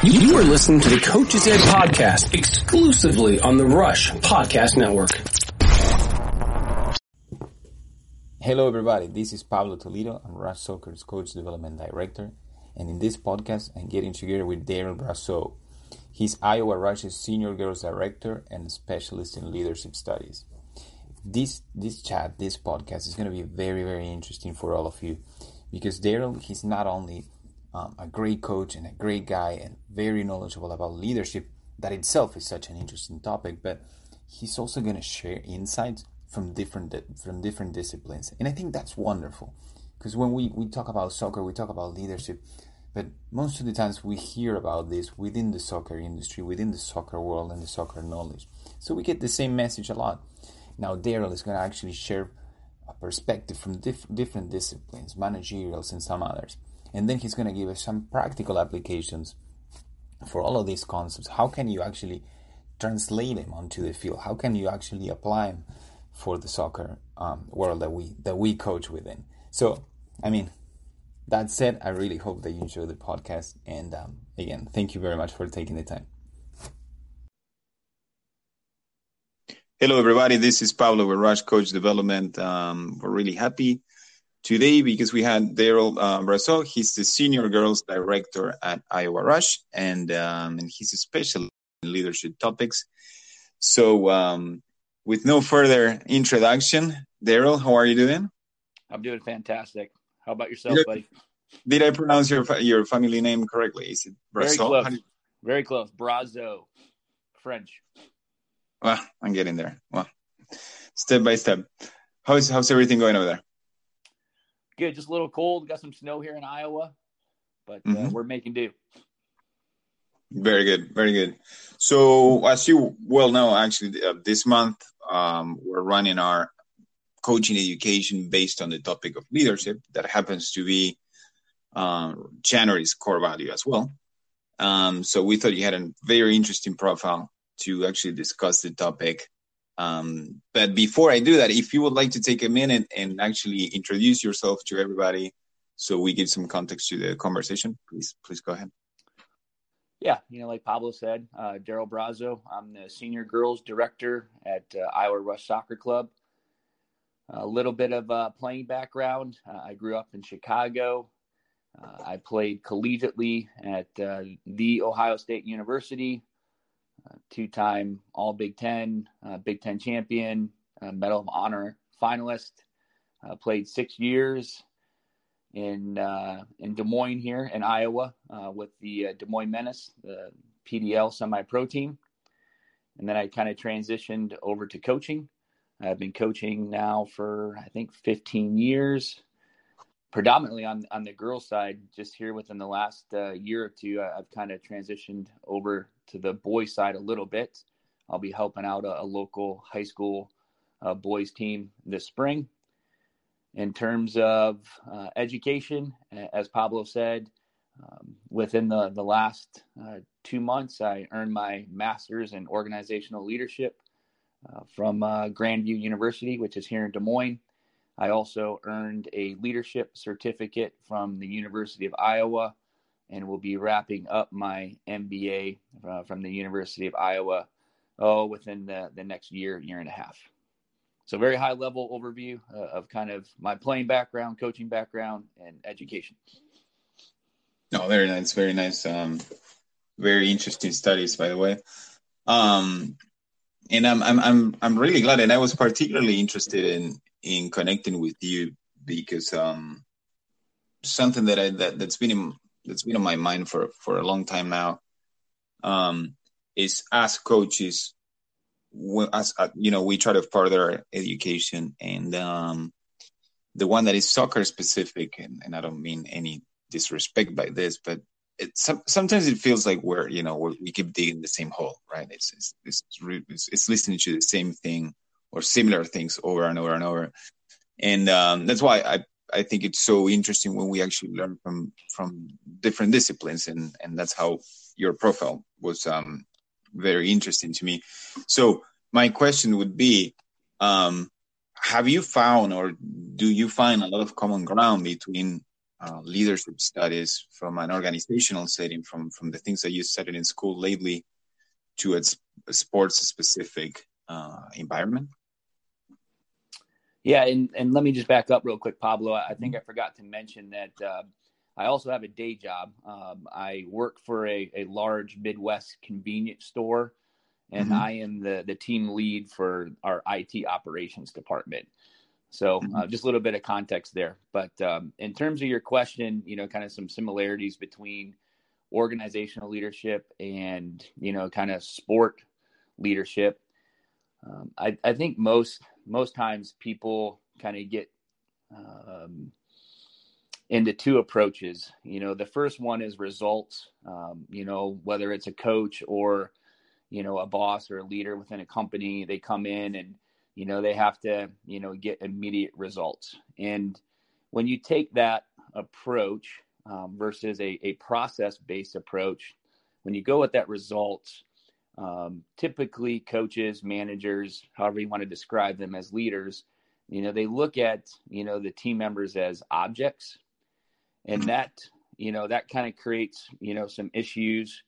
You are listening to the Coach's Ed podcast exclusively on the Rush Podcast Network. Hello, everybody. This is Pablo Toledo. I'm Rush Soccer's Coach Development Director. And in this podcast, I'm getting together with Daryl Brasso. He's Iowa Rush's Senior Girls Director and Specialist in Leadership Studies. This, this chat, this podcast is going to be very, very interesting for all of you because Daryl, he's not only um, a great coach and a great guy and very knowledgeable about leadership. That itself is such an interesting topic, but he's also going to share insights from different from different disciplines, and I think that's wonderful because when we, we talk about soccer, we talk about leadership, but most of the times we hear about this within the soccer industry, within the soccer world, and the soccer knowledge. So we get the same message a lot. Now Daryl is going to actually share a perspective from diff- different disciplines, managerials, and some others. And then he's going to give us some practical applications for all of these concepts. How can you actually translate them onto the field? How can you actually apply them for the soccer um, world that we that we coach within? So, I mean, that said, I really hope that you enjoy the podcast. And um, again, thank you very much for taking the time. Hello, everybody. This is Pablo with Rush Coach Development. Um, we're really happy today because we had Daryl uh, Brasso. He's the senior girls director at Iowa Rush, and um, and he's a specialist in leadership topics. So, um, with no further introduction, Daryl, how are you doing? I'm doing fantastic. How about yourself, did buddy? Did I pronounce your your family name correctly? Is it Very close. You- Very close. Brazeau, French. Well, I'm getting there. Well, step by step. How's how's everything going over there? Good. Just a little cold. Got some snow here in Iowa, but uh, Mhm. we're making do. Very good, very good. So, as you well know, actually, uh, this month um, we're running our coaching education based on the topic of leadership. That happens to be um, January's core value as well. Um, so, we thought you had a very interesting profile to actually discuss the topic. Um, but before I do that, if you would like to take a minute and actually introduce yourself to everybody, so we give some context to the conversation, please, please go ahead. Yeah, you know, like Pablo said, uh, Daryl Brazeau. I'm the senior girls director at uh, Iowa Rush Soccer Club. A little bit of uh, playing background. Uh, I grew up in Chicago. Uh, I played collegiately at uh, the Ohio State University. Uh, two-time All Big Ten, uh, Big Ten champion, uh, Medal of Honor finalist. Played six years in in Des Moines here in Iowa with the Des Moines Menace, the PDL semi-pro team, and then I kind of transitioned over to coaching. I've been coaching now for I think 15 years, predominantly on on the girls' side. Just here within the last uh, year or two, I, I've kind of transitioned over to the boys' side a little bit. I'll be helping out a, a local high school uh, boys team this spring in terms of uh, education, as Pablo said, um, within the, the last uh, two months, I earned my master's in organizational leadership uh, from uh, Grandview University, which is here in Des Moines. I also earned a leadership certificate from the University of Iowa and will be wrapping up my MBA uh, from the University of Iowa oh, within the, the next year, year and a half. So very high level overview uh, of kind of my playing background, coaching background, and education. No, very nice, very nice. Um, very interesting studies, by the way. Um, and I'm I'm I'm I'm really glad, and I was particularly interested in in connecting with you because um, something that I that that's been in, that's been on my mind for for a long time now. Um, is as coaches, as uh, you know, we try to further education, and um, the one that is soccer specific, and, and I don't mean any disrespect by this, but it some, sometimes it feels like we're you know we're, we keep digging the same hole, right? It's it's it's, it's it's listening to the same thing or similar things over and over and over, and um, that's why I I think it's so interesting when we actually learn from from different disciplines, and and that's how your profile was um, very interesting to me. So my question would be. Um, have you found or do you find a lot of common ground between uh, leadership studies from an organizational setting, from from the things that you studied in school lately, to a, sports specific uh, environment? Yeah, and, and let me just back up real quick, Pablo. I think I forgot to mention that uh, I also have a day job. Um, I work for a, a large Midwest convenience store, and mm-hmm. I am the, the team lead for our IT operations department. So, mm-hmm. uh, just a little bit of context there. But um, in terms of your question, you know, kind of some similarities between organizational leadership and, you know, kind of sport leadership. Um, I, I think most most times people kind of get um, into two approaches. You know, the first one is results. Um, you know, whether it's a coach or you know a boss or a leader within a company, they come in and you know they have to you know get immediate results. And when you take that approach um, versus a, a process based approach, when you go with that results, um, typically coaches, managers, however you want to describe them as leaders, you know, they look at you know the team members as objects. And that you know that kind of creates you know some issues.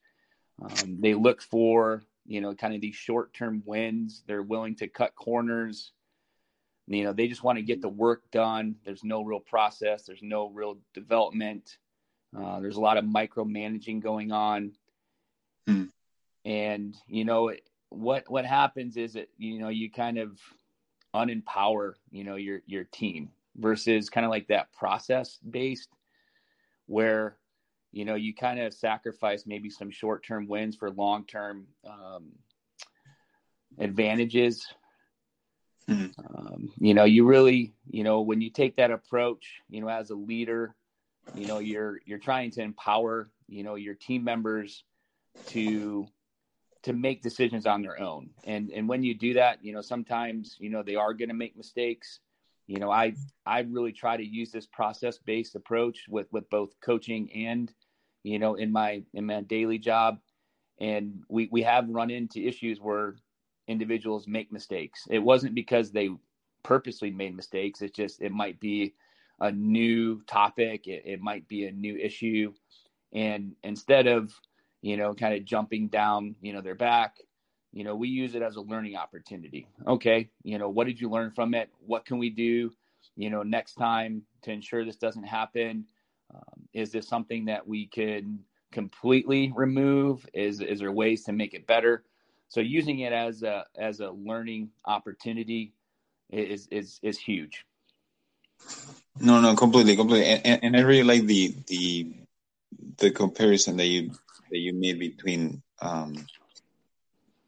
Um, they look for you know kind of these short term wins. They're willing to cut corners. You know they just want to get the work done. There's no real process. There's no real development. Uh, there's a lot of micromanaging going on. Hmm. And you know what what happens is that you know you kind of unempower you know your your team versus kind of like that process based where you know you kind of sacrifice maybe some short-term wins for long-term um, advantages mm-hmm. um, you know you really you know when you take that approach you know as a leader you know you're you're trying to empower you know your team members to to make decisions on their own. And and when you do that you know sometimes you know they are going to make mistakes. You know i i really try to use this process based approach with with both coaching and you know in my in my daily job. And we we have run into issues where individuals make mistakes. It wasn't because they purposely made mistakes. It's just it might be a new topic. It, it might be a new issue. And instead of you know kind of jumping down you know their back. You know we use it as a learning opportunity. Okay you know what did you learn from it? What can we do you know next time to ensure this doesn't happen? Um, is this something that we can completely remove? Is is there ways to make it better? So using it as a as a learning opportunity is is is huge. No no completely completely. And, and i really like the the the comparison that you that you made between um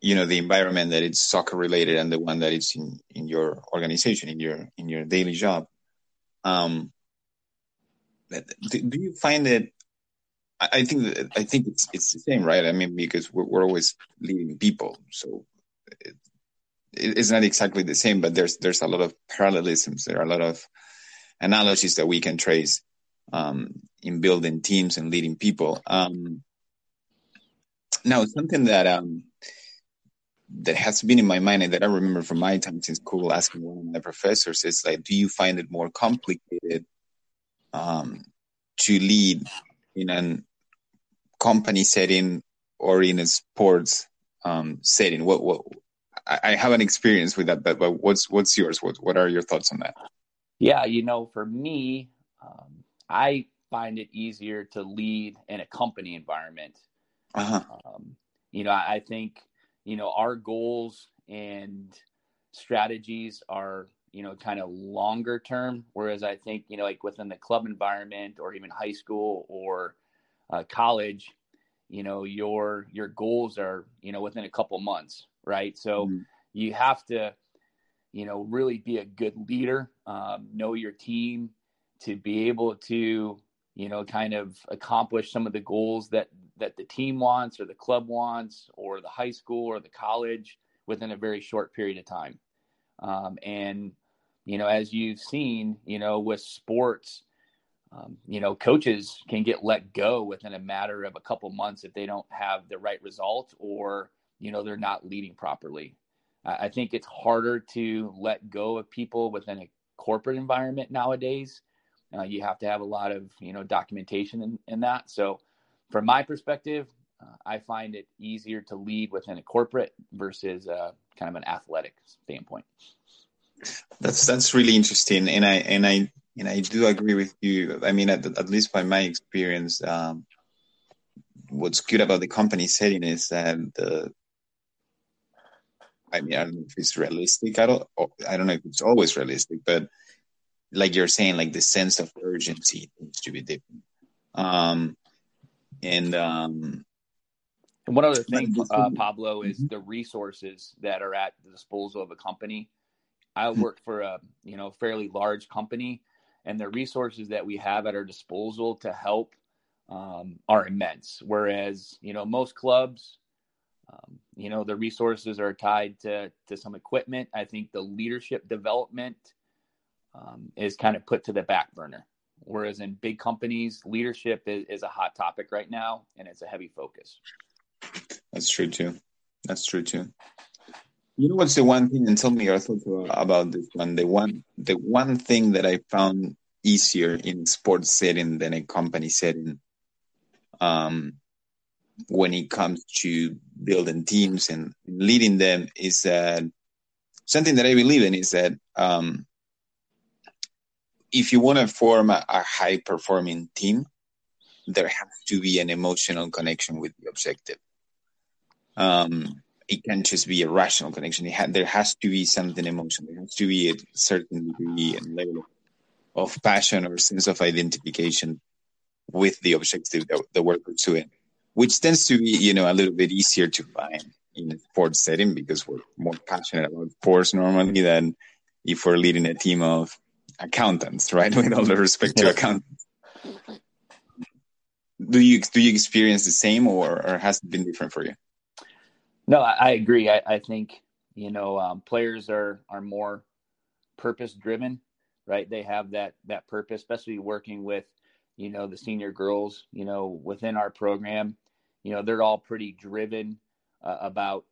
you know the environment that it's soccer related and the one that it's in in your organization in your in your daily job um do, do you find that I think I think it's it's the same, right? I mean, because we're, we're always leading people, so it, it's not exactly the same, but there's there's a lot of parallelisms. There are a lot of analogies that we can trace um, in building teams and leading people. Um, now, something that um, that has been in my mind and that I remember from my time in school asking one of my professors is like, do you find it more complicated um, to lead in a company setting or in a sports um, setting? What, what I, have an experience with that, but, but what's what's yours? What what are your thoughts on that? Yeah, you know, for me, um, I find it easier to lead in a company environment. Uh-huh. Um, you know, I, I think you know our goals and strategies are you know kind of longer term whereas i think you know like within the club environment or even high school or uh, college you know your your goals are you know within a couple months right so mm-hmm. you have to you know really be a good leader um, know your team to be able to you know kind of accomplish some of the goals that that the team wants or the club wants or the high school or the college within a very short period of time. Um, and, you know, as you've seen, you know, with sports, um, you know, coaches can get let go within a matter of a couple months if they don't have the right result or, you know, they're not leading properly. I, I think it's harder to let go of people within a corporate environment nowadays uh, you have to have a lot of you know documentation in, in that. So, from my perspective, uh, I find it easier to lead within a corporate versus uh, kind of an athletic standpoint. That's that's really interesting, and I and I and I do agree with you. I mean, at, at least by my experience, um, what's good about the company setting is that the I mean, I don't know if it's realistic. I don't. I don't know if it's always realistic, but like you're saying, like the sense of urgency needs to be different. Um, and um, and one other thing, uh, Pablo, is mm-hmm. the resources that are at the disposal of a company. I hmm. work for a you know fairly large company, and the resources that we have at our disposal to help um, are immense. Whereas you know most clubs, um, you know the resources are tied to to some equipment. I think the leadership development um, is kind of put to the back burner. Whereas in big companies, leadership is, is a hot topic right now, and it's a heavy focus. That's true too. That's true too. You know what's the one thing, and tell me your thoughts about this one. The one, the one thing that I found easier in sports setting than a company setting, um, when it comes to building teams and leading them, is that something that I believe in is that um, if you want to form a, a high performing team, there has to be an emotional connection with the objective. Um, it can't just be a rational connection. Ha- there has to be something emotional. There has to be a certain degree and level of passion or sense of identification with the objective that, that we're pursuing, which tends to be, you know, a little bit easier to find in a sports setting because we're more passionate about sports normally than if we're leading a team of accountants, right? With all the respect to accountants. Do you do you experience the same, or, or has it been different for you? No, I, I agree. I, I, think you know um, players are are more purpose driven, right? They have that that purpose, especially working with you know the senior girls. You know, within our program, you know they're all pretty driven uh, about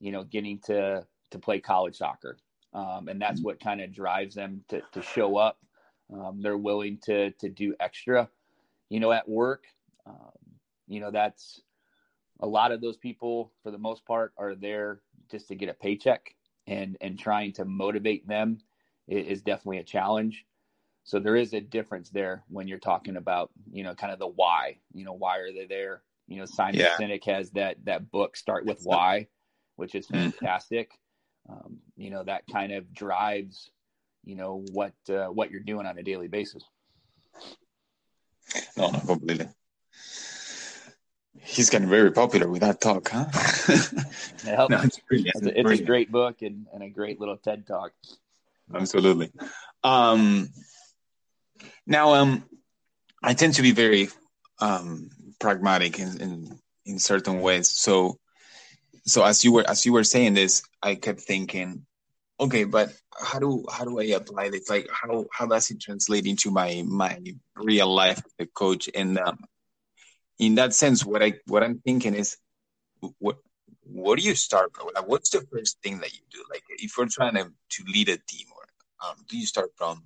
you know getting to to play college soccer, um, and that's mm-hmm. what kind of drives them to to show up. Um, they're willing to to do extra, you know, at work. Um, you know, that's a lot of those people for the most part are there just to get a paycheck and and trying to motivate them is, definitely a challenge so there is a difference there when you're talking about you know kind of the why you know why are they there you know simon yeah. sinek has that that book start with why which is mm-hmm. fantastic um, you know that kind of drives you know what uh, what you're doing on a daily basis no, no completely He's getting very popular with that talk, huh? no, it's, it's, a, it's a, great book and, and, a great little TED talk. Absolutely. Um, now, um, I tend to be very um, pragmatic in, in, in certain ways. So, so as you were as you were saying this, I kept thinking, okay, but how do how do I apply this? Like, how how does it translate into my my real life as a coach? And um, in that sense, what I what I'm thinking is, what what do you start from? What's the first thing that you do? Like if you're trying to, to lead a team, or um, do you start from?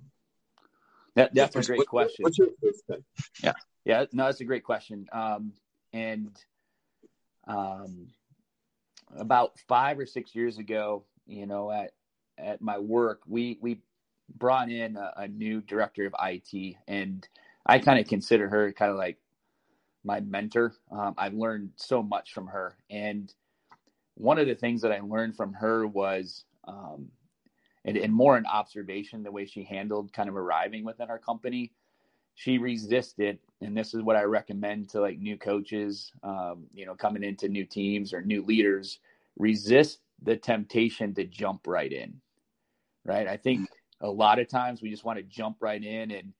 That, that's first, a great what, question. What's your first thing? Yeah, yeah, no, that's a great question. Um, and um, about five or six years ago, you know, at at my work, we we brought in a, a new director of IT, and I kind of consider her kind of like my mentor. Um, I've learned so much from her. And one of the things that I learned from her was, um, and, and, more an observation, the way she handled kind of arriving within our company. She resisted, and this is what I recommend to like new coaches, um, you know, coming into new teams or new leaders. Resist the temptation to jump right in, right? I think a lot of times we just want to jump right in and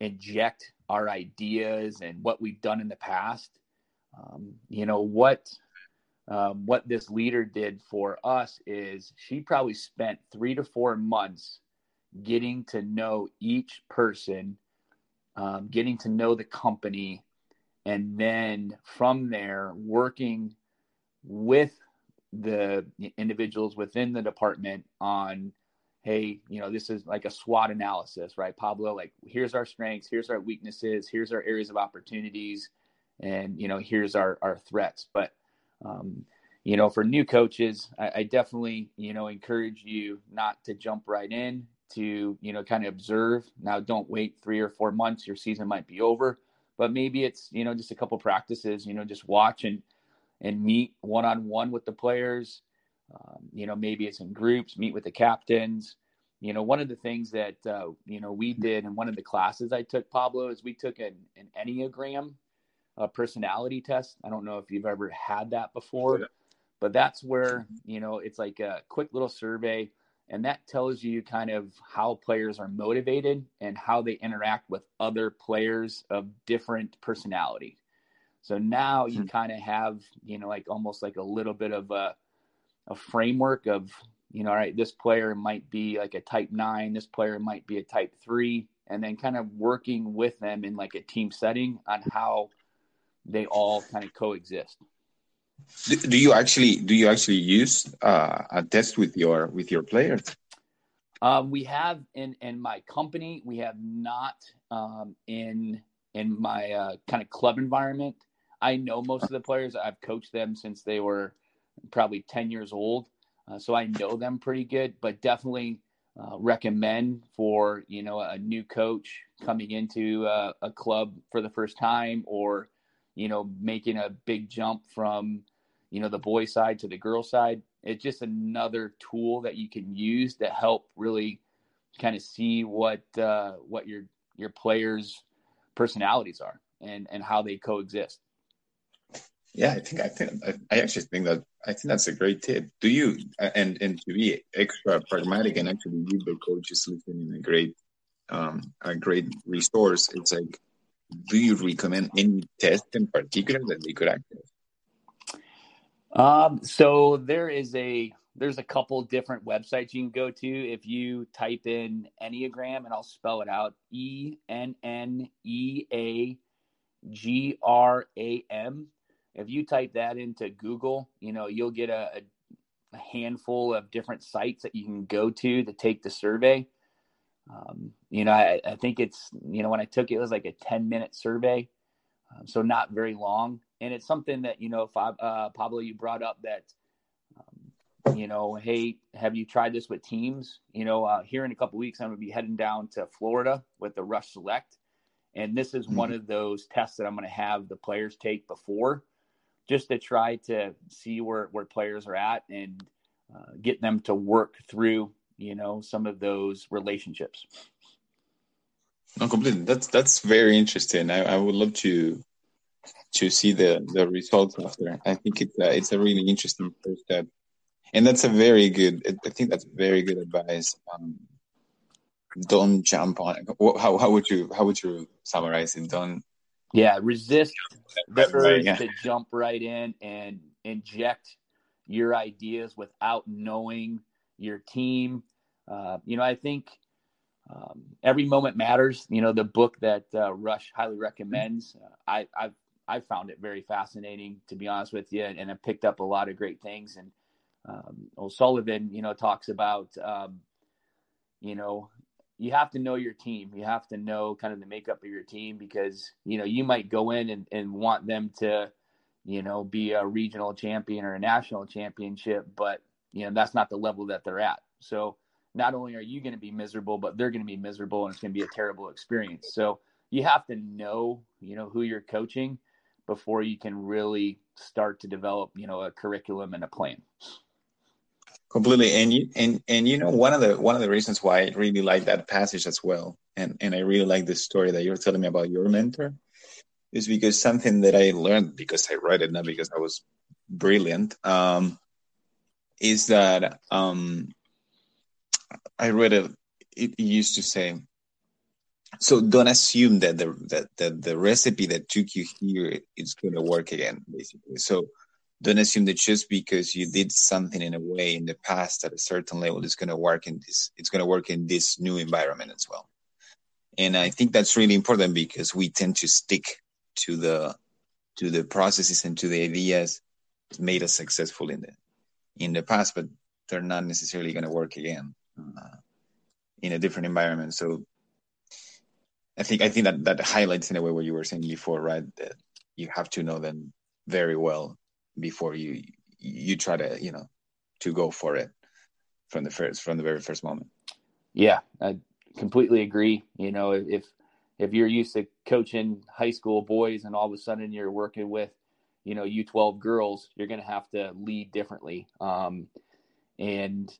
inject our ideas and what we've done in the past. Um, you know what um, what this leader did for us is she probably spent three to four months getting to know each person, um, getting to know the company, and then from there working with the individuals within the department on hey, you know, this is like a SWOT analysis, right, Pablo? Like, here's our strengths, here's our weaknesses, here's our areas of opportunities, and you know, here's our our threats. But um, you know, for new coaches, I, I definitely you know encourage you not to jump right in to you know kind of observe. Now, don't wait three or four months; your season might be over. But maybe it's you know just a couple practices. You know, just watch and and meet one on one with the players um, you know, maybe it's in groups, meet with the captains. You know, one of the things that, uh, you know, we did in one of the classes I took, Pablo, is we took an, an Enneagram a personality test. I don't know if you've ever had that before, yeah. but that's where, you know, it's like a quick little survey and that tells you kind of how players are motivated and how they interact with other players of different personality. So now you mm-hmm. kind of have, you know, like almost like a little bit of a a framework of you know all right this player might be like a type 9 this player might be a type 3 and then kind of working with them in like a team setting on how they all kind of coexist do you actually do you actually use uh, a test with your with your players um, we have in in my company we have not um, in in my uh, kind of club environment i know most of the players i've coached them since they were probably 10 years old. Uh, so I know them pretty good, but definitely uh, recommend for, you know, a new coach coming into uh, a club for the first time or, you know, making a big jump from, you know, the boy side to the girl side. It's just another tool that you can use to help really kind of see what, uh, what your, your players' personalities are and, and how they coexist. Yeah, I think I think I actually think that I think that's a great tip. Do you and and to be extra pragmatic and actually give the coaches listening a great um a great resource? It's like, do you recommend any test in particular that they could access? Um, so there is a there's a couple different websites you can go to if you type in Enneagram and I'll spell it out E N N E A G R A M if you type that into Google, you know, you'll get a, a handful of different sites that you can go to to take the survey. Um, you know, I, I, think it's, you know, when I took it, it was like a 10 minute survey. Um, so not very long. And it's something that, you know, if I, uh, Pablo, you brought up that, um, you know, hey, have you tried this with teams? You know, uh, here in a couple weeks, I'm going to be heading down to Florida with the Rush Select. And this is mm-hmm. one of those tests that I'm going to have the players take before just to try to see where, where players are at and uh, get them to work through, you know, some of those relationships. No, completely. That's that's very interesting. I, I would love to to see the the results after. I think it's a, it's a really interesting first step, and that's a very good. I think that's very good advice. Um, don't jump on it. How how would you how would you summarize it? Don't yeah, resist the urge yeah. to jump right in and inject your ideas without knowing your team. Uh, you know, I think um, every moment matters. You know, the book that uh, Rush highly recommends. Uh, I, I've I've found it very fascinating, to be honest with you, and, I've picked up a lot of great things. And um, O'Sullivan, you know, talks about um, you know you have to know your team. You have to know kind of the makeup of your team because, you know, you might go in and, and want them to, you know, be a regional champion or a national championship, but, you know, that's not the level that they're at. So not only are you going to be miserable, but they're going to be miserable and it's going to be a terrible experience. So you have to know, you know, who you're coaching before you can really start to develop, you know, a curriculum and a plan completely and you and and you know one of the one of the reasons why i really like that passage as well and and i really like the story that you're telling me about your mentor is because something that i learned because i read it not because i was brilliant um is that um i read it it used to say so don't assume that the that, that the recipe that took you here is going to work again basically. So don't assume that just because you did something in a way in the past at a certain level is going to work in this it's going to work in this new environment as well. And i think that's really important because we tend to stick to the to the processes and to the ideas that made us successful in the in the past but they're not necessarily going to work again uh, in a different environment. So I think I think that that highlights in a way what you were saying before, right? That you have to know them very well before you you try to you know to go for it from the first from the very first moment. Yeah, I completely agree. You know, if if you're used to coaching high school boys and all of a sudden you're working with, you know, U12 girls, you're going to have to lead differently. Um, and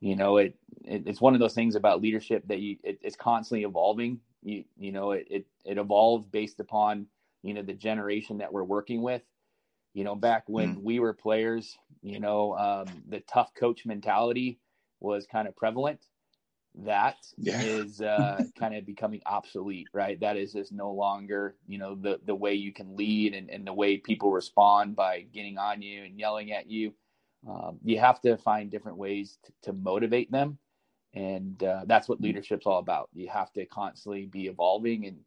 you know, it, it, it's one of those things about leadership that you it, it's constantly evolving. You you know, it, it it evolves based upon you know the generation that we're working with. You know, back when mm. we were players, you know, um, the tough coach mentality was kind of prevalent that yeah. is uh, kind of becoming obsolete, right? That is just no longer, you know, the the way you can lead and, and the way people respond by getting on you and yelling at you. Um, you have to find different ways to, to motivate them, and uh, that's what leadership's all about. You have to constantly be evolving and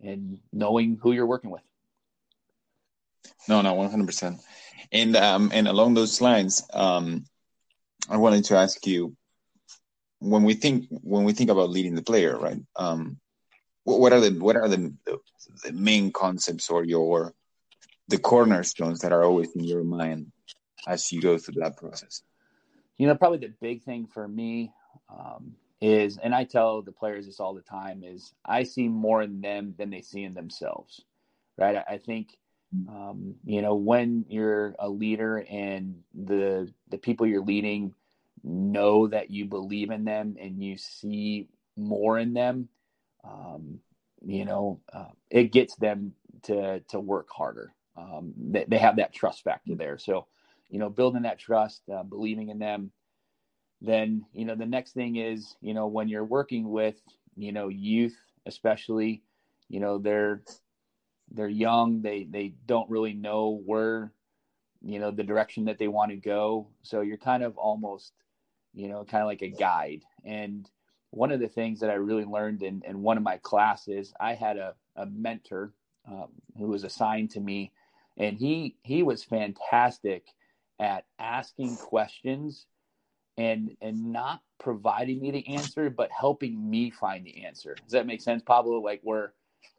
and knowing who you're working with. No, no, one hundred percent. And um, and along those lines, um, I wanted to ask you when we think when we think about leading the player, right? Um, what are the what are the, the main concepts or your the cornerstones that are always in your mind as you go through that process? You know, probably the big thing for me um, is, and I tell the players this all the time, is I see more in them than they see in themselves, right? I, I think, um, you know, when you're a leader and the the people you're leading know that you believe in them and you see more in them, um, you know, uh, it gets them to to work harder. Um, they, they, have that trust factor there. So, you know, building that trust, uh, believing in them. Then, you know, the next thing is, you know, when you're working with, you know, youth, especially, you know, they're they're young. They they don't really know where, you know, the direction that they want to go. So you're kind of almost you know, kind of like a guide. And one of the things that I really learned in, in one of my classes, I had a, a mentor um, who was assigned to me, and he he was fantastic at asking questions and and not providing me the answer, but helping me find the answer. Does that make sense, Pablo? Like where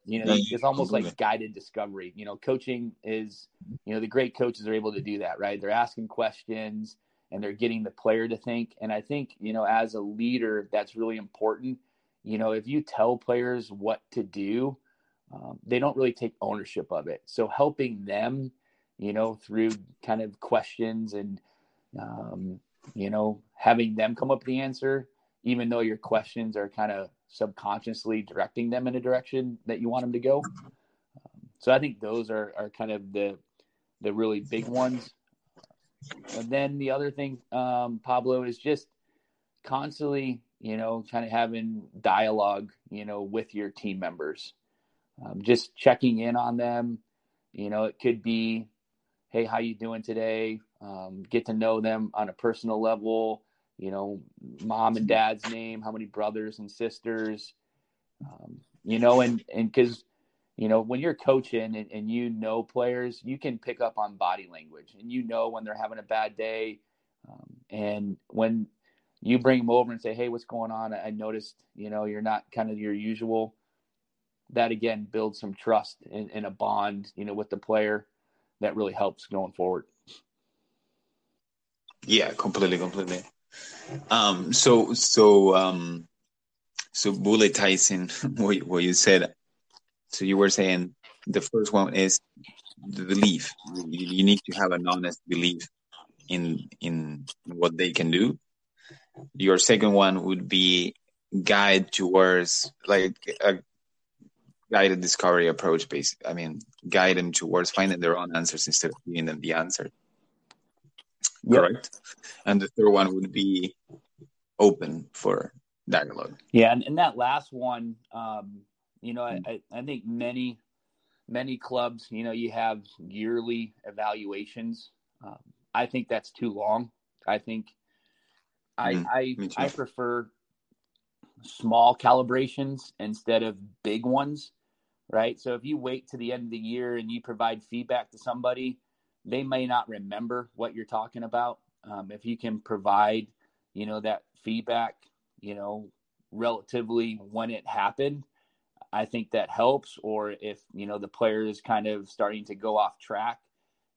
you know it's almost like guided discovery. You know, coaching is you know the great coaches are able to do that, right? They're asking questions and they're getting the player to think. And I think, you know, as a leader, that's really important. You know, if you tell players what to do, um, they don't really take ownership of it. So helping them, you know, through kind of questions and, um, you know, having them come up with the answer, even though your questions are kind of subconsciously directing them in a direction that you want them to go. Um, so I think those are, are kind of the the really big ones. And then the other thing, um, Pablo, is just constantly, you know, kind of having dialogue, you know, with your team members, um, just checking in on them. You know, it could be, hey, how you doing today? Um, get to know them on a personal level. You know, mom and dad's name, how many brothers and sisters. Um, you know, and and because you know, when you're coaching and, and, you know players, you can pick up on body language and you know when they're having a bad day. Um, and when you bring them over and say, Hey, what's going on? I noticed, you know, you're not kind of your usual. That again builds some trust and, a bond, you know, with the player that really helps going forward. Yeah, completely, completely. Um, so, so, um, so bullet ties in what, what you said so you were saying the first one is the belief. You, need to have an honest belief in in what they can do. Your second one would be guide towards like a guided discovery approach basically. I mean, guide them towards finding their own answers instead of giving them the answer. Yep. Correct. And the third one would be open for dialogue. Yeah, and, and that last one, um, you know, I, mm. I think many, many clubs, you know, you have yearly evaluations. Um, I think that's too long. I think I mm, I I prefer small calibrations instead of big ones, right? So if you wait to the end of the year and you provide feedback to somebody, they may not remember what you're talking about. Um, if you can provide, you know, that feedback, you know, relatively when it happened, I think that helps. Or if, you know, the player is kind of starting to go off track,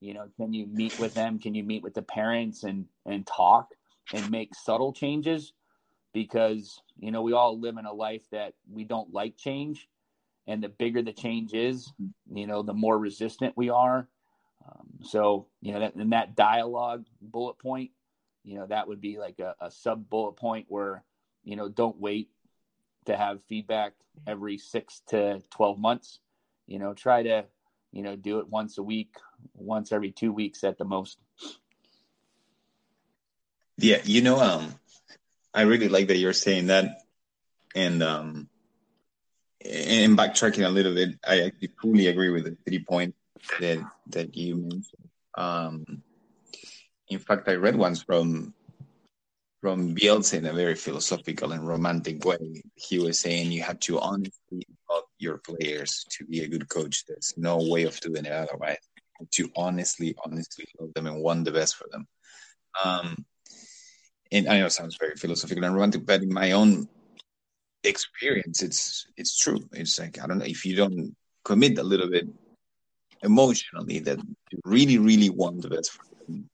you know, can you meet with them? Can you meet with the parents and, and talk and make subtle changes? Because, you know, we all live in a life that we don't like change. And the bigger the change is, you know, the more resistant we are. Um, so, you know, that, in that dialogue bullet point, you know, that would be like a, a sub bullet point where, you know, don't wait to have feedback every six to 12 months. You know, try to, you know, do it once a week, once every two weeks at the most. Yeah, you know, um, I really like that you're saying that, and um, and backtracking a little bit, I actually fully agree with the three point that that you mentioned. Um, in fact, I read once from from Bielsa in a very philosophical and romantic way. He was saying you have to honestly love your players to be a good coach. There's no way of doing it otherwise. To honestly, honestly love them and want the best for them. Um, and I know it sounds very philosophical and romantic, but in my own experience, it's it's true. It's like I don't know if you don't commit a little bit emotionally that you really, really want the best for them.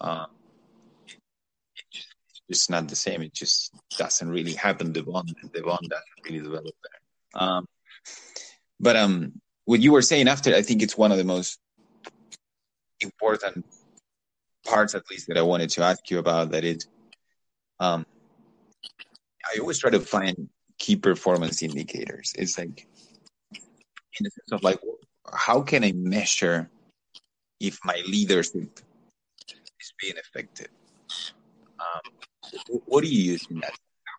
Um, just not the same. It just doesn't really happen. The bond doesn't really develop there. Um, but um, what you were saying after, I think it's one of the most important parts, at least, that I wanted to ask you about. That is, um, I always try to find key performance indicators. It's like, in the sense of like, how can I measure if my leadership is being effective? Um, what do you use that?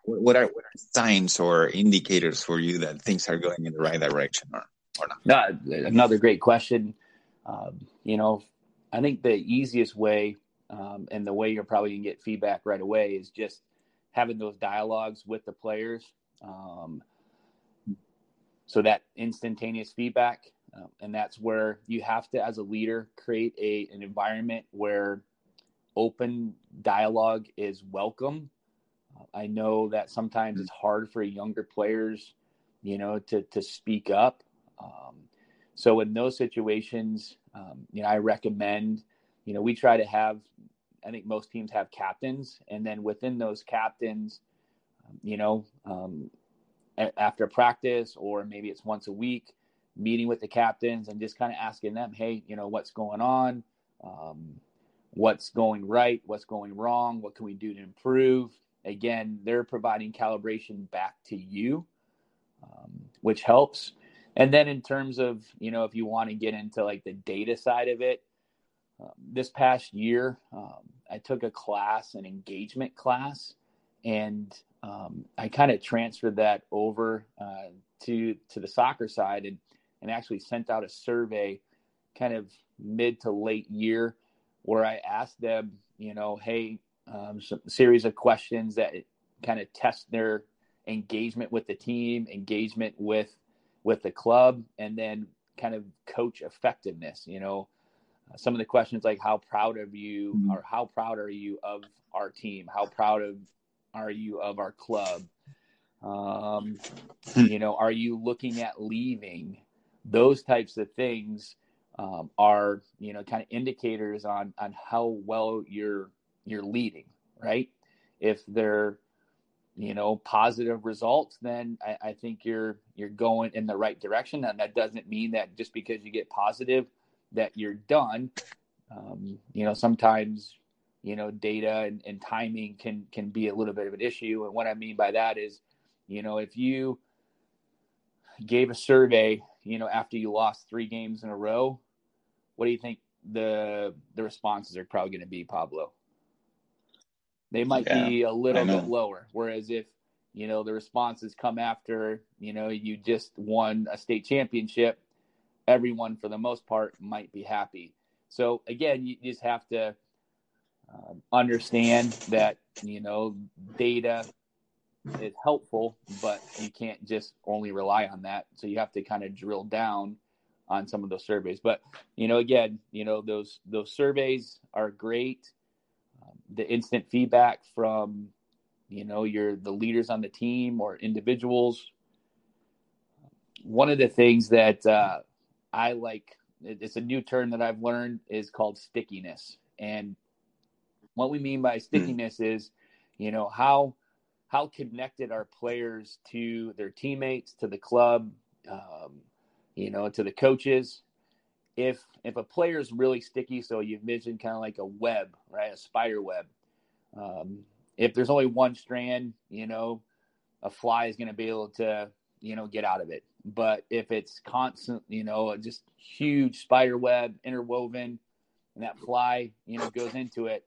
What are what are signs or indicators for you that things are going in the right direction or, or not? No, another great question. Um, you know, I think the easiest way um, and the way you're probably gonna get feedback right away is just having those dialogues with the players. Um, so that instantaneous feedback, uh, and that's where you have to, as a leader, create a an environment where open dialogue is welcome. I know that sometimes it's hard for younger players, you know, to to speak up. Um, so in those situations, um, you know, I recommend, you know, we try to have. I think most teams have captains, and then within those captains, um, you know, um, a- after practice or maybe it's once a week, meeting with the captains and just kind of asking them, hey, you know, what's going on? What's going right, what's going wrong, what can we do to improve. Again, they're providing calibration back to you, um, which helps. And then in terms of, you know, if you want to get into like the data side of it, um, this past year, um, I took a class, an engagement class, and um, I kind of transferred that over uh, to to the soccer side and and actually sent out a survey, kind of mid to late year, where I asked them, you know, hey, um, some series of questions that kind of test their engagement with the team, engagement with with the club, and then kind of coach effectiveness. You know, uh, some of the questions like how proud of you mm-hmm. or how proud are you of our team? How proud of are you of our club? Um, hmm. you know, are you looking at leaving? Those types of things um, are you know kind of indicators on on how well you're you're leading right? If they're you know positive results then I, I, think you're you're going in the right direction. And that doesn't mean that just because you get positive that you're done. Um, you know sometimes you know data and, and timing can can be a little bit of an issue. And what i mean by that is you know if you gave a survey you know, after you lost three games in a row, what do you think the the responses are probably going to be, Pablo? They might yeah, be a little bit lower. Whereas if you know the responses come after you know you just won a state championship, everyone for the most part might be happy. So again, you just have to um, understand that you know data is helpful, but you can't just only rely on that. So you have to kind of drill down on some of those surveys. But you know, again, you know those those surveys are great. Um, the instant feedback from you know, you're the leaders on the team or individuals. One of the things that uh, I like, it's a new term that I've learned, is called stickiness. And what we mean by hmm. stickiness mm. is, you know, how how connected are players to their teammates, to the club, um, you know, to the coaches. If if a player is really sticky, so you've mentioned kind of like a web, right, a spider web. Um, if there's only one strand, you know, a fly is going to be able to, you know, get out of it. But if it's constant, you know, just huge spider web interwoven, and that fly, you know, goes into it,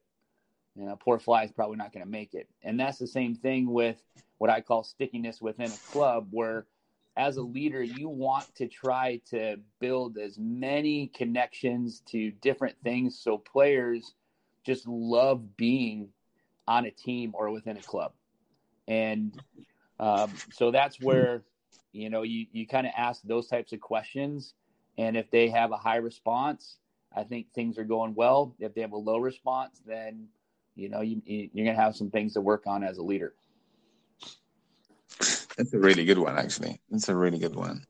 you know, poor fly is probably not going to make it. And that's the same thing with what I call stickiness within a club, where as a leader, you want to try to build as many connections to different things so players just love being on a team or within a club. And um, so that's where, you know, you, you kind of ask those types of questions. And if they have a high response, I think things are going well. If they have a low response, then, you know, you, you're going to have some things to work on as a leader. That's a really good one, actually. That's a really good one.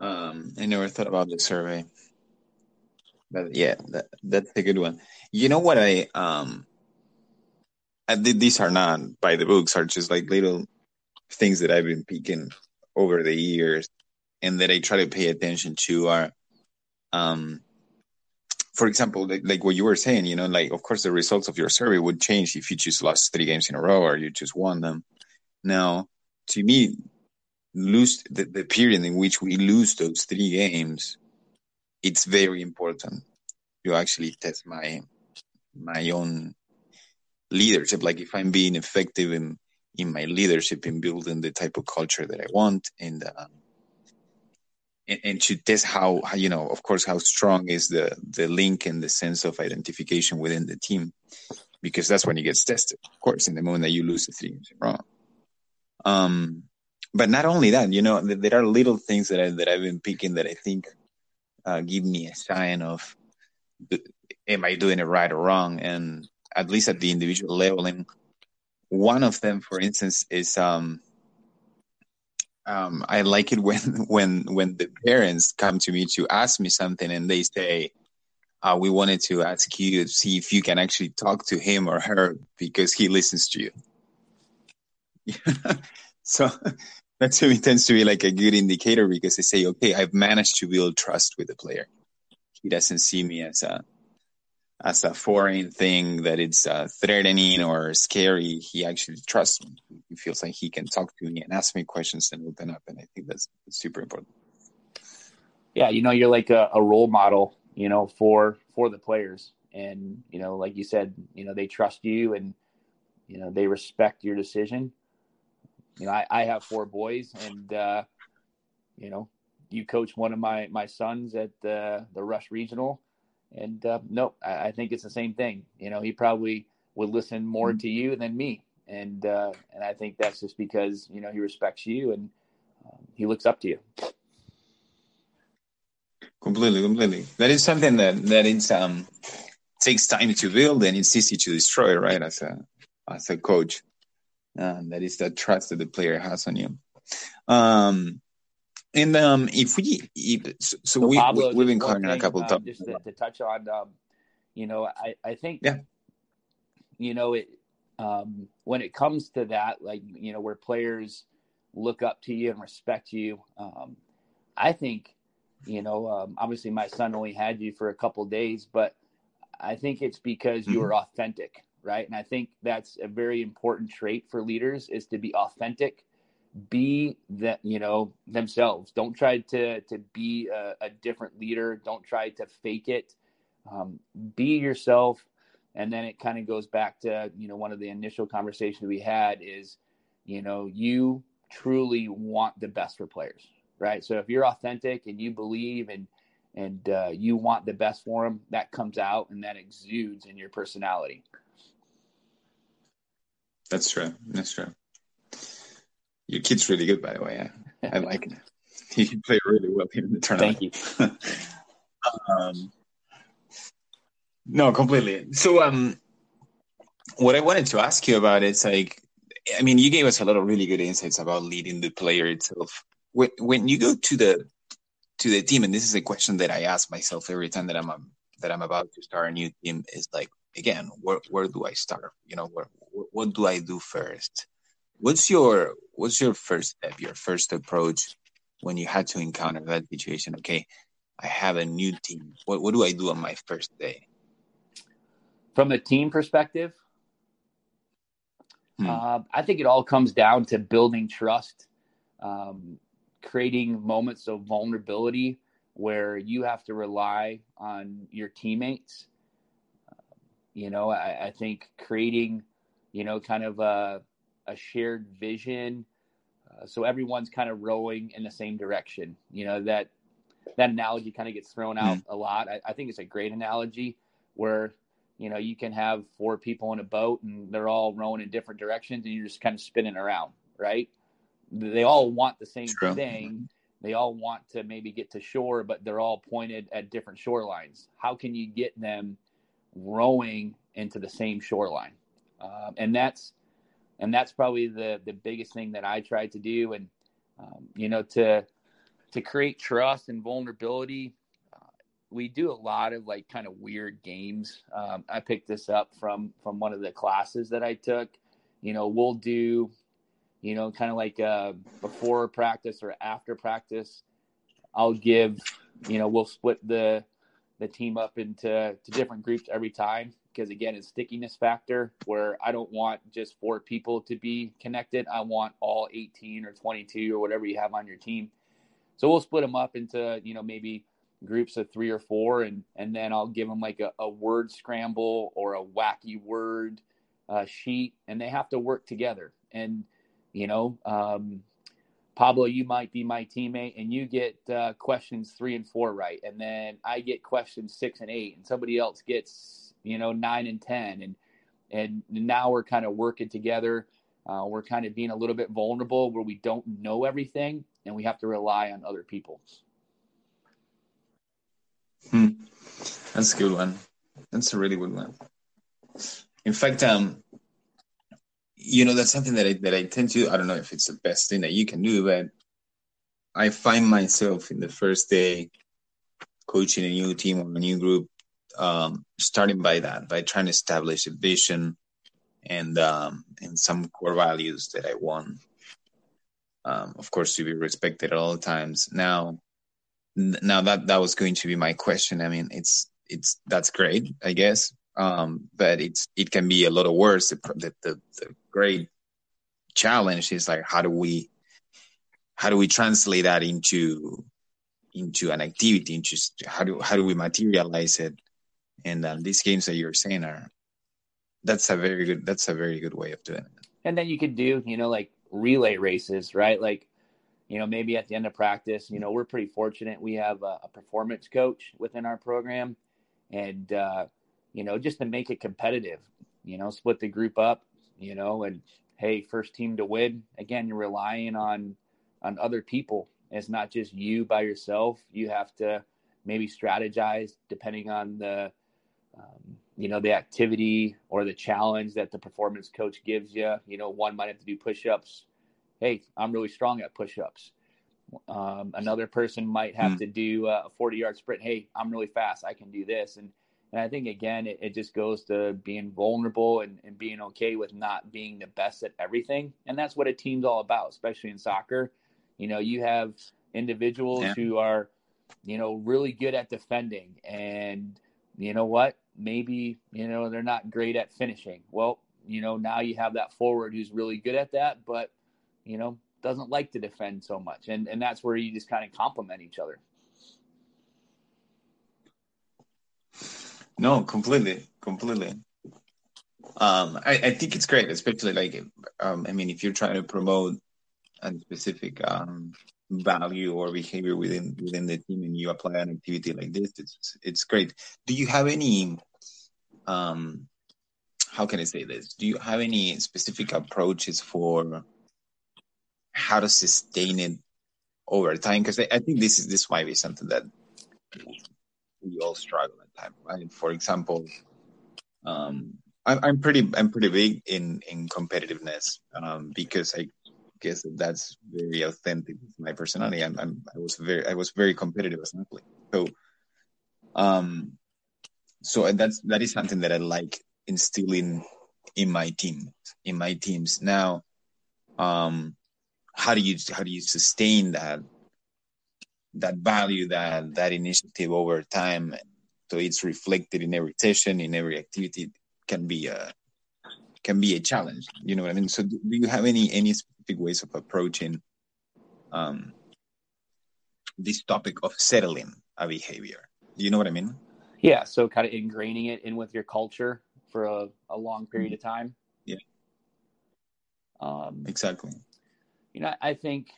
Um, I never thought about the survey, but yeah, that, that's a good one. You know what I um and these are not by the books are just like little things that I've been picking over the years and that I try to pay attention to are um for example like, like, what you were saying you know like of course the results of your survey would change if you just lost three games in a row or you just won them. Now to me lose the, the period in which we lose those three games it's very important to actually test my my own leadership. Like if i'm being effective in in my leadership in building the type of culture that i want and uh, and, to test how, you know of course how strong is the the link and the sense of identification within the team because that's when it gets tested of course in the moment that you lose the three games row um but not only that you know there are little things that I, that i've been picking that i think uh, give me a sign of am i doing it right or wrong and at least at the individual level. And one of them, for instance, is um, um, I like it when when when the parents come to me to ask me something and they say, uh, "We wanted to ask you to see if you can actually talk to him or her because he listens to you." so that to me tends to be like a good indicator because they say, "Okay, I've managed to build trust with the player. He doesn't see me as a as a foreign thing that it's uh, threatening or scary. He actually trusts me. He feels like he can talk to me and ask me questions and open up. And I think that's, super important. Yeah, you know, you're like a, a, role model, you know, for for the players, and you know, like you said, you know, they trust you and you know they respect your decision. You know, I, I have four boys, and uh, you know, you coach one of my my sons at the the Rush Regional and uh, no, I, I, think it's the same thing. You know, he probably would listen more mm-hmm. to you than me, and uh, and I think that's just because you know he respects you and um, he looks up to you. Completely, completely. That is something that that it's um takes time to build and it's easy to destroy, right? As a as a coach, uh, that is the trust that the player has on you. Um, and um, if we, if, so, so, we, Pablo, we, have been covering a couple of uh, Just to, to, touch on, um, you know, I, I think, yeah. you know, it, um, when it comes to that, like, you know, where players look up to you and respect you, um, I think, you know, um, obviously my son only had you for a couple days, but I think it's because you were mm-hmm. authentic, right? And I think that's a very important trait for leaders is to be authentic be that you know themselves. Don't try to to be a, a different leader. Don't try to fake it. Um, be yourself. And then it kind of goes back to you know one of the initial conversations we had is you know you truly want the best for players right? So if you're authentic and you believe and and uh, you want the best for them that comes out and that exudes in your personality. That's true. That's true your kid's really good, by the way. I, I like it. He played really well here in the tournament. Thank you. um, no, completely. So, um, what I wanted to ask you about is like I mean, you gave us a lot of really good insights about leading the player itself. When when you go to the to the team, and this is a question that I ask myself every time that I'm um, that I'm about to start a new team, is like, again, where where do I start? You know, where what do I do first? What's your what's your first step, your first approach when you had to encounter that situation? Okay, I have a new team. What what do I do on my first day? From a team perspective, hmm. uh, I think it all comes down to building trust, um, creating moments of vulnerability where you have to rely on your teammates. Uh, you know, I, I, think creating, you know, kind of a, a shared vision. Uh, so everyone's kind of rowing in the same direction. You know, that that analogy kind of gets thrown out mm. a lot. I, I, think it's a great analogy where you know you can have four people in a boat and they're all rowing in different directions and you're just kind of spinning around, right? They all want the same True. thing. They all want to maybe get to shore, but they're all pointed at different shorelines. How can you get them rowing into the same shoreline? Um, and that's and that's probably the the biggest thing that I tried to do. And um, you know to to create trust and vulnerability. Uh, we do a lot of like kind of weird games. Um, I picked this up from from one of the classes that I took. You know, we'll do, you know, kind of like uh, before practice or after practice. I'll give, you know, we'll split the the team up into to different groups every time because again it's stickiness factor where i don't want just four people to be connected. I want all 18 or 22 or whatever you have on your team. So we'll split them up into, you know, maybe groups of three or four, and and then I'll give them like a, a word scramble or a wacky word uh, sheet, and they have to work together. And you know, um, Pablo, you might be my teammate, and you get uh, questions three and four right, and then I get questions six and eight, and somebody else gets you know nine and ten, and and now we're kind of working together. Uh, we're kind of being a little bit vulnerable where we don't know everything, and we have to rely on other people. Hmm. That's a good one. That's a really good one. In fact, um, you know, that's something that I that I tend to. I don't know if it's the best thing that you can do, but I find myself in the first day coaching a new team or a new group, um, starting by that, by trying to establish a vision and um, and some core values that I want um, of course, to be respected at all times. Now, now that that was going to be my question. I mean, it's it's that's great, I guess, um, but it's it can be a little worse. The, the the, the great challenge is like how do we how do we translate that into into an activity into how do how do we materialize it and um, these games that you're saying are that's a very good that's a very good way of doing it and then you could do you know like relay races, right? Like, you know, maybe at the end of practice, you know, we're pretty fortunate. We have a, a performance coach within our program, and uh, you know, just to make it competitive, you know, split the group up, you know, and hey, first team to win. Again, you're relying on on other people. It's not just you by yourself. You have to maybe strategize depending on the um, you know the activity or the challenge that the performance coach gives you you know one might have to do push-ups. Hey i'm really strong at push-ups. Um, another person might have mm. to do a 40 yard sprint. Hey i'm really fast. I can do this. And and i think again it, it just goes to being vulnerable and, and being okay with not being the best at everything. And that's what a team's all about especially in soccer. You know you have individuals yeah. who are you know really good at defending. And you know what maybe you know they're not great at finishing. Well, you know now you have that forward who's really good at that, but you know doesn't like to defend so much, and and that's where you just kind of complement each other. No, completely, completely. Um, I, I think it's great, especially like, um, I mean, if you're trying to promote a specific um, value or behavior within within the team and you apply an activity like this it's it's great. Do you have any um how can i say this? Do you have any specific approaches for how to sustain it over time? Because I, I, think this is this might be something that we all struggle at time right? For example um I'm, I'm pretty I'm pretty big in in competitiveness um, because I that that's very authentic with my personality. I'm, I'm I was very I was very competitive as an athlete. So um so that's that is something that I like instilling in my team in my teams. Now um how do you how do you sustain that that value that that initiative over time? So it's reflected in every session in every activity. Can be a can be a challenge. You know what i mean? So do you have any any specific ways of approaching um this topic of settling a behavior. Do you know what i mean? Yeah so kind of ingraining it in with your culture for a, a long period of time. Yeah. Um exactly. you know i think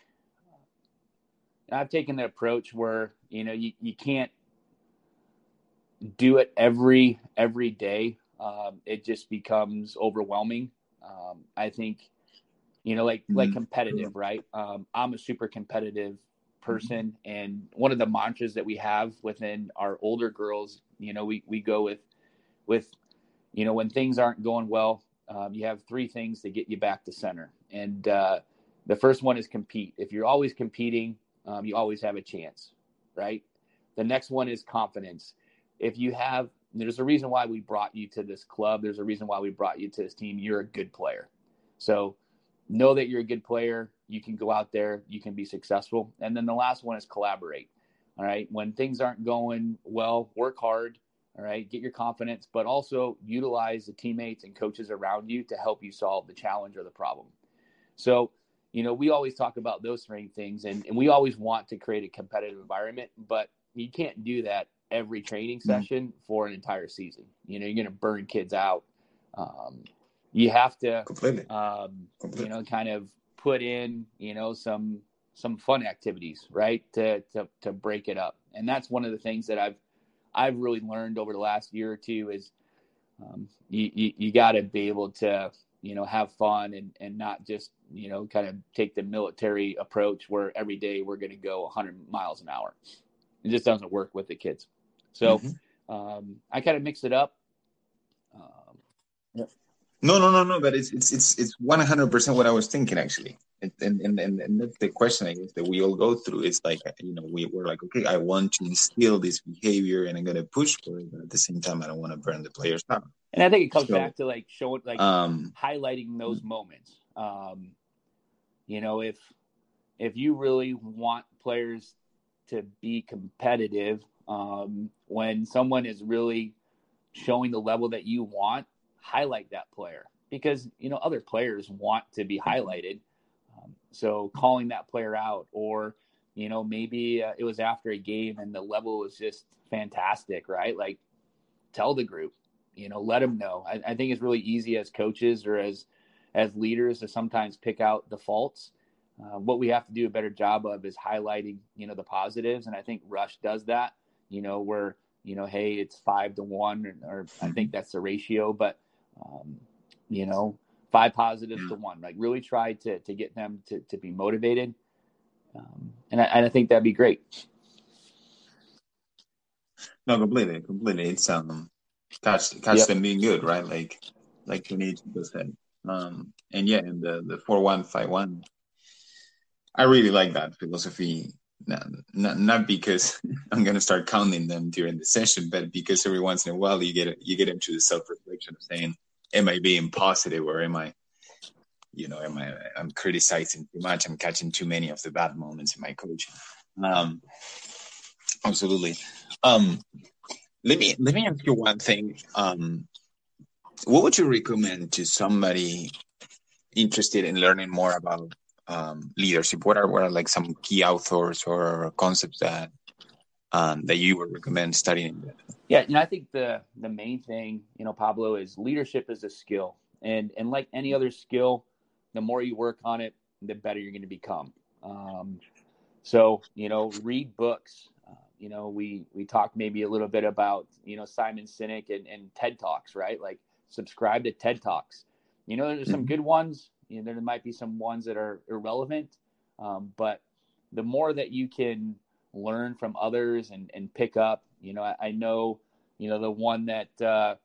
i've taken the approach where you know you, you can't do it every every day. Um, it just becomes overwhelming. Um, I think, you know, like mm-hmm. like competitive, right? Um, I'm a super competitive person, mm-hmm. and one of the mantras that we have within our older girls, you know, we we go with with, you know, when things aren't going well, um, you have three things to get you back to center, and uh, the first one is compete. If you're always competing, um, you always have a chance, right? The next one is confidence. If you have there's a reason why we brought you to this club. There's a reason why we brought you to this team. You're a good player. So know that you're a good player. You can go out there, you can be successful. And then the last one is collaborate. All right. When things aren't going well, work hard. All right. Get your confidence, but also utilize the teammates and coaches around you to help you solve the challenge or the problem. So, you know, we always talk about those three things and, and we always want to create a competitive environment, but you can't do that every training mm-hmm. session mm-hmm. for an entire season. You know, you're going to burn kids out. Um, you have to, Completely. Um, Completely. you know, kind of put in, you know, some some fun activities, right, to to to break it up. And that's one of the things that I've I've really learned over the last year or two is um, you you, you got to be able to you know have fun and and not just you know kind of take the military approach where every day we're going to go 100 miles an hour. It just doesn't work with the kids. So mm-hmm. um, I kind of mix it up. Um, yeah. No, no, no, no. But it's it's it's it's one hundred percent what I was thinking actually, and, and and and that's the question I guess that we all go through. It's like you know we we're like, okay, I want to instill this behavior, and I'm gonna push for it, but at the same time, I don't want to burn the players out. And I think it comes so, back to like showing, like um, highlighting those moments. Um, you know, if if you really want players to be competitive, um, when someone is really showing the level that you want, highlight that player because you know other players want to be highlighted. Um, so calling that player out, or you know maybe uh, it was after a game and the level was just fantastic, right? Like tell the group, you know, let them know. I, I think it's really easy as coaches or as as leaders to sometimes pick out the faults. Uh, what we have to do a better job of is highlighting, you know, the positives, and I think Rush does that you know, where, you know, hey, it's five to one, or, or I think that's the ratio, but, um, you know, five positives yeah. to one, like really try to, to get them to, to be motivated. Um, and, I, and I think that'd be great. No, completely, completely. It's, um, catch, catch yep. them being good, right? Like, like you need to said. Um, and yeah, and the, the four, one, five, one, I really like that philosophy not, not, not because I'm going to start counting them during the session, but because every once in a while you get you get into the self reflection of saying, "Am I being positive or am I, you know, am I I'm criticizing too much? I'm catching too many of the bad moments in my coaching." Um, absolutely. Um, let me let me ask you one thing. Um, what would you recommend to somebody interested in learning more about um, leadership? What are what are like some key authors or concepts that um, that you would recommend studying? Yeah, you know, I think the the main thing, you know, Pablo, is leadership is a skill, and and like any other skill, the more you work on it, the better you're going to become. Um, so you know, read books. Uh, you know, we we talked maybe a little bit about you know Simon Sinek and, and TED Talks, right? Like subscribe to TED Talks. You know, there's some mm-hmm. good ones. You know, there might be some ones that are irrelevant, um, but the more that you can learn from others and, and pick up, you know, I, I know, you know, the one that uh,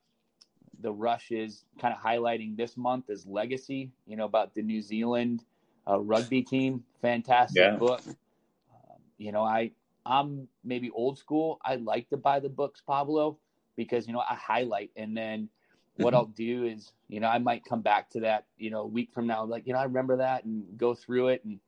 the Rush is kind of highlighting this month is Legacy, you know, about the New Zealand uh, rugby team. Fantastic yeah. book. Um, you know, I I'm maybe old school. I like to buy the books, Pablo, because you know I highlight and then what. I'll do is, you know, I might come back to that, you know, a week from now, like, you know, I remember that and go through it. And,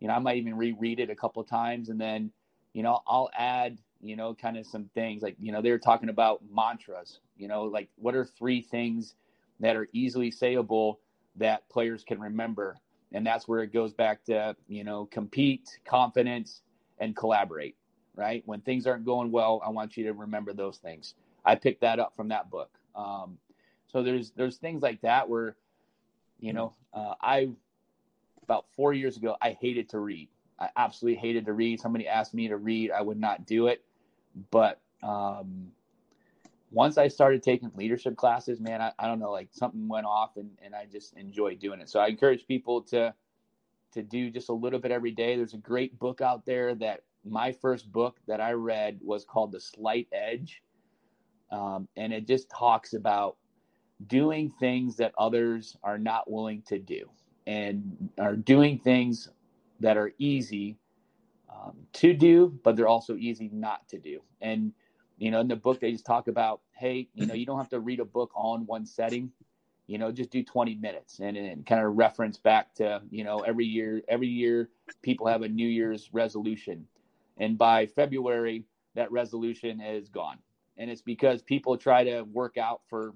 you know, I might even reread it a couple times and then, you know, I'll add, you know, kind of some things like, you know, they were talking about mantras, you know, like what are three things that are easily sayable that players can remember? And that's where it goes back to, you know, compete, confidence, and collaborate, right? When things aren't going well, I want you to remember those things. I picked that up from that book. Um, so there's there's things like that where, you know, uh, I about four years ago I hated to read. I absolutely hated to read. Somebody asked me to read, I would not do it. But um, once I started taking leadership classes, man, I, I don't know, like something went off and, and I just enjoy doing it. So I encourage people to to do just a little bit every day. There's a great book out there that my first book that I read was called The Slight Edge. Um, and it just talks about doing things that others are not willing to do and are doing things that are easy um, to do, but they're also easy not to do. And, you know, in the book, they just talk about, hey, you know, you don't have to read a book in one setting, you know, just do 20 minutes and, and kind of reference back to, you know, every year, every year people have a New Year's resolution. And by February, that resolution is gone. And it's because people try to work out for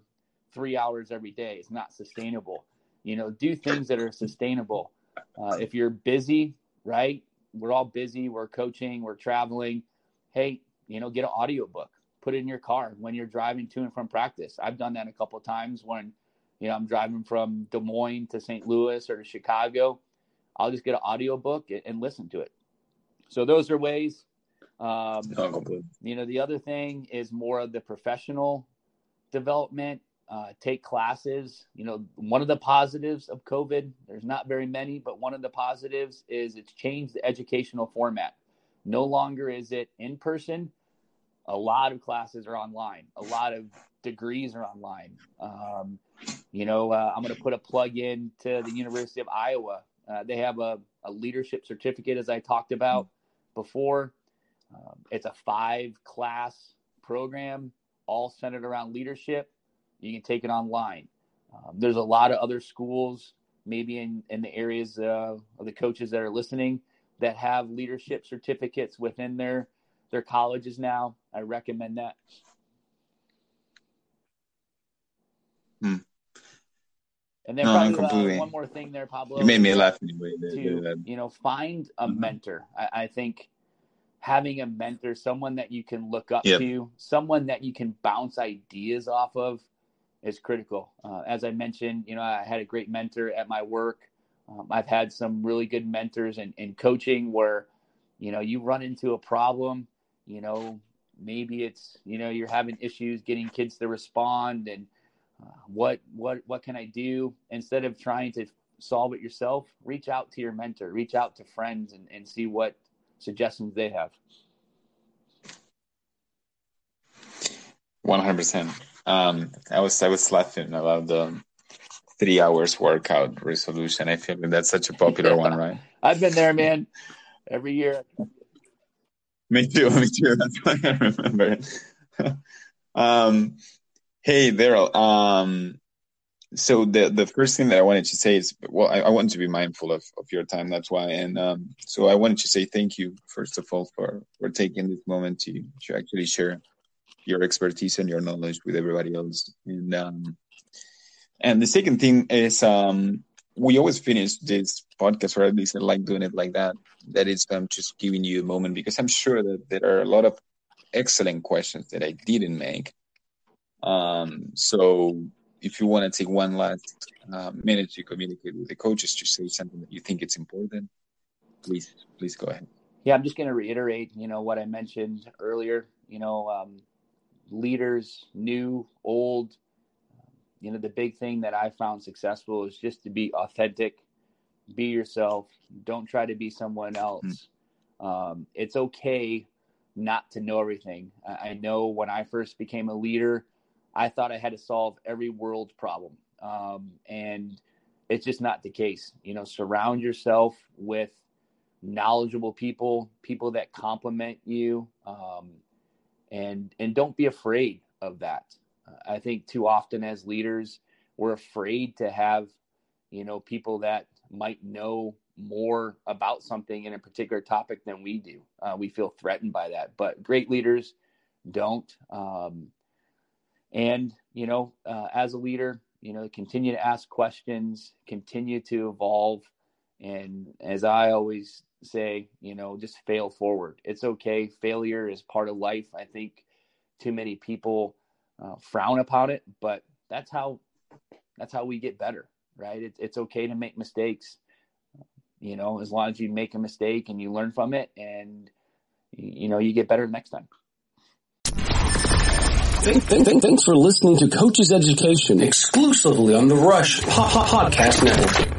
three hours every day. It's not sustainable. You know, do things that are sustainable. Uh, if you're busy, right? We're all busy. We're coaching. We're traveling. Hey, you know, get an audio book. Put it in your car when you're driving to and from practice. I've done that a couple times when, you know, I'm driving from Des Moines to St. Louis or to Chicago. I'll just get an audio book and listen to it. So those are ways. Um, you know, the other thing is more of the professional development uh, take classes. You know, one of the positives of COVID, there's not very many, but one of the positives is it's changed the educational format. No longer is it in person. A lot of classes are online. A lot of degrees are online. Um, you know, uh, I'm going to put a plug in to the University of Iowa. Uh, they have a, a, leadership certificate, as I talked about before. Um, it's a five class program, all centered around leadership you can take it online. Um, there's a lot of other schools, maybe in, in the areas uh, of the coaches that are listening, that have leadership certificates within their their colleges now. I recommend that. Hmm. And then no, probably uh, one more thing there, Pablo. You made me laugh anyway. To, you know, find a mm-hmm. mentor. I, I, think having a mentor, someone that you can look up yep. to, someone that you can bounce ideas off of, is critical. Uh, as I mentioned, you know, I had a great mentor at my work. Um, I've had some really good mentors in, in coaching where, you know, you run into a problem, you know, maybe it's, you know, you're having issues getting kids to respond and uh, what, what, what can I do instead of trying to solve it yourself, reach out to your mentor, reach out to friends and, and see what suggestions they have. 100%. Um, I was I was laughing about the three hours workout resolution. I feel like that's such a popular one, right? I've been there, man. Every year. Me too. Me too. That's why I remember. um, hey, Daryl. Um, so the the first thing that I wanted to say is, well, I, I wanted to be mindful of, of your time. That's why, and um, so I wanted to say thank you first of all for for taking this moment to to actually share your expertise and your knowledge with everybody else. And um, and the second thing is um, we always finish this podcast, or at least I like doing it like that. That is um, just giving you a moment because I'm sure that there are a lot of excellent questions that I didn't make. Um, so if you want to take one last uh, minute to communicate with the coaches to say something that you think it's important, please, please go ahead. Yeah, I'm just going to reiterate, you know, what I mentioned earlier. You know, um, leaders, new, old. You know, the big thing that I found successful is just to be authentic, be yourself. Don't try to be someone else. Mm. Um, it's okay not to know everything. I, I know when I first became a leader, I thought I had to solve every world problem. Um, and it's just not the case. You know, surround yourself with knowledgeable people, people that complement you, um, and and don't be afraid of that. Uh, I think too often as leaders, we're afraid to have, you know, people that might know more about something in a particular topic than we do. Uh, we feel threatened by that, but great leaders don't. Um, and you know, uh, as a leader, you know, continue to ask questions, continue to evolve, and as I always say, you know, just fail forward. It's okay. Failure is part of life. I think too many people uh, frown upon it, but that's how that's how we get better, right? It's it's okay to make mistakes. You know, as long as you make a mistake and you learn from it, and you know, you get better next time. Thanks for listening to Coach's Education exclusively on the Rush Podcast Network.